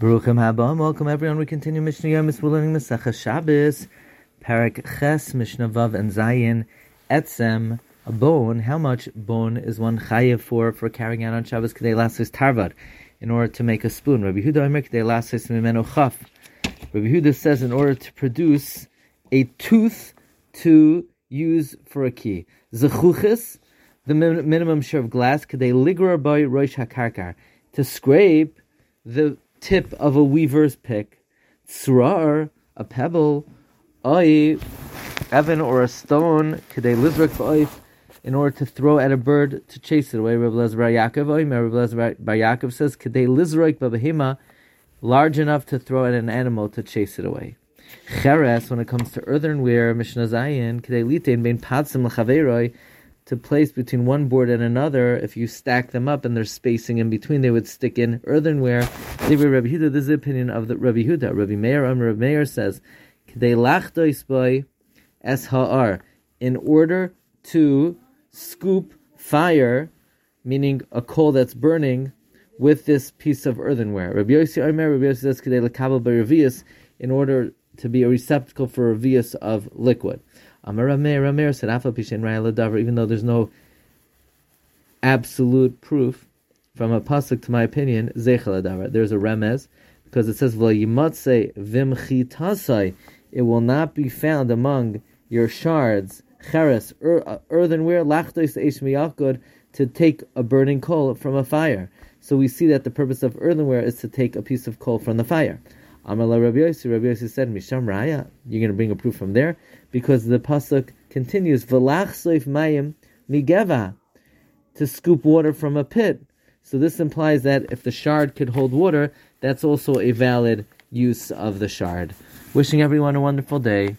Baruchim haba, welcome everyone. We continue Mishnah Yomis. We're learning Masechah Shabbos, Parak Ches, Mishnah Vav, and Zayin, Etzem, a bone. How much bone is one chayiv for for carrying out on Shabbos? Kedei lasis tarvad, in order to make a spoon. Rabbi Huda Omer kedei lasis mimeno chaf. Rabbi Huda says in order to produce a tooth to use for a key. Zechuchis, the minimum share of glass, kedei ligra by roish hakarkar, to scrape the tip of a weaver's pick, tsrar, a pebble, oi, evan or a stone, kadei lizrak v'oif, in order to throw at a bird to chase it away. Rabbi Lezer Yaakov, oi, Rabbi Lezer Yaakov says, kadei lizrak b'behima, large enough to throw at an animal to chase it away. Cheres, when it comes to earthenware, Mishnah Zayin, kadei litein bein patsim l'chaveroi, to place between one board and another, if you stack them up and there's spacing in between, they would stick in earthenware. Rabbi Huda, this is the opinion of the Rabbi Huda. Rabbi Meir, um, Rabbi Meir says, in order to scoop fire, meaning a coal that's burning, with this piece of earthenware. Rabbi Yossi Omer, Rabbi Yossi says, in order to be a receptacle for a revius of liquid. Amar Rameir, Rameir said, Afa Pishin Raya even though there's no absolute proof from a pasuk, to my opinion, Zeichel. There's a remez, because it says, V'yimatse vimchitasai, it will not be found among your shards, cheres, uh, earthenware, eishmiyakod, to take a burning coal from a fire. So we see that the purpose of earthenware is to take a piece of coal from the fire. Amala Rabbi Yossi, Rabbi Yossi said, Misham Raya, you're going to bring a proof from there? Because the Pasuk continues, soif mayim migeva, to scoop water from a pit. So this implies that if the shard could hold water, that's also a valid use of the shard. Wishing everyone a wonderful day.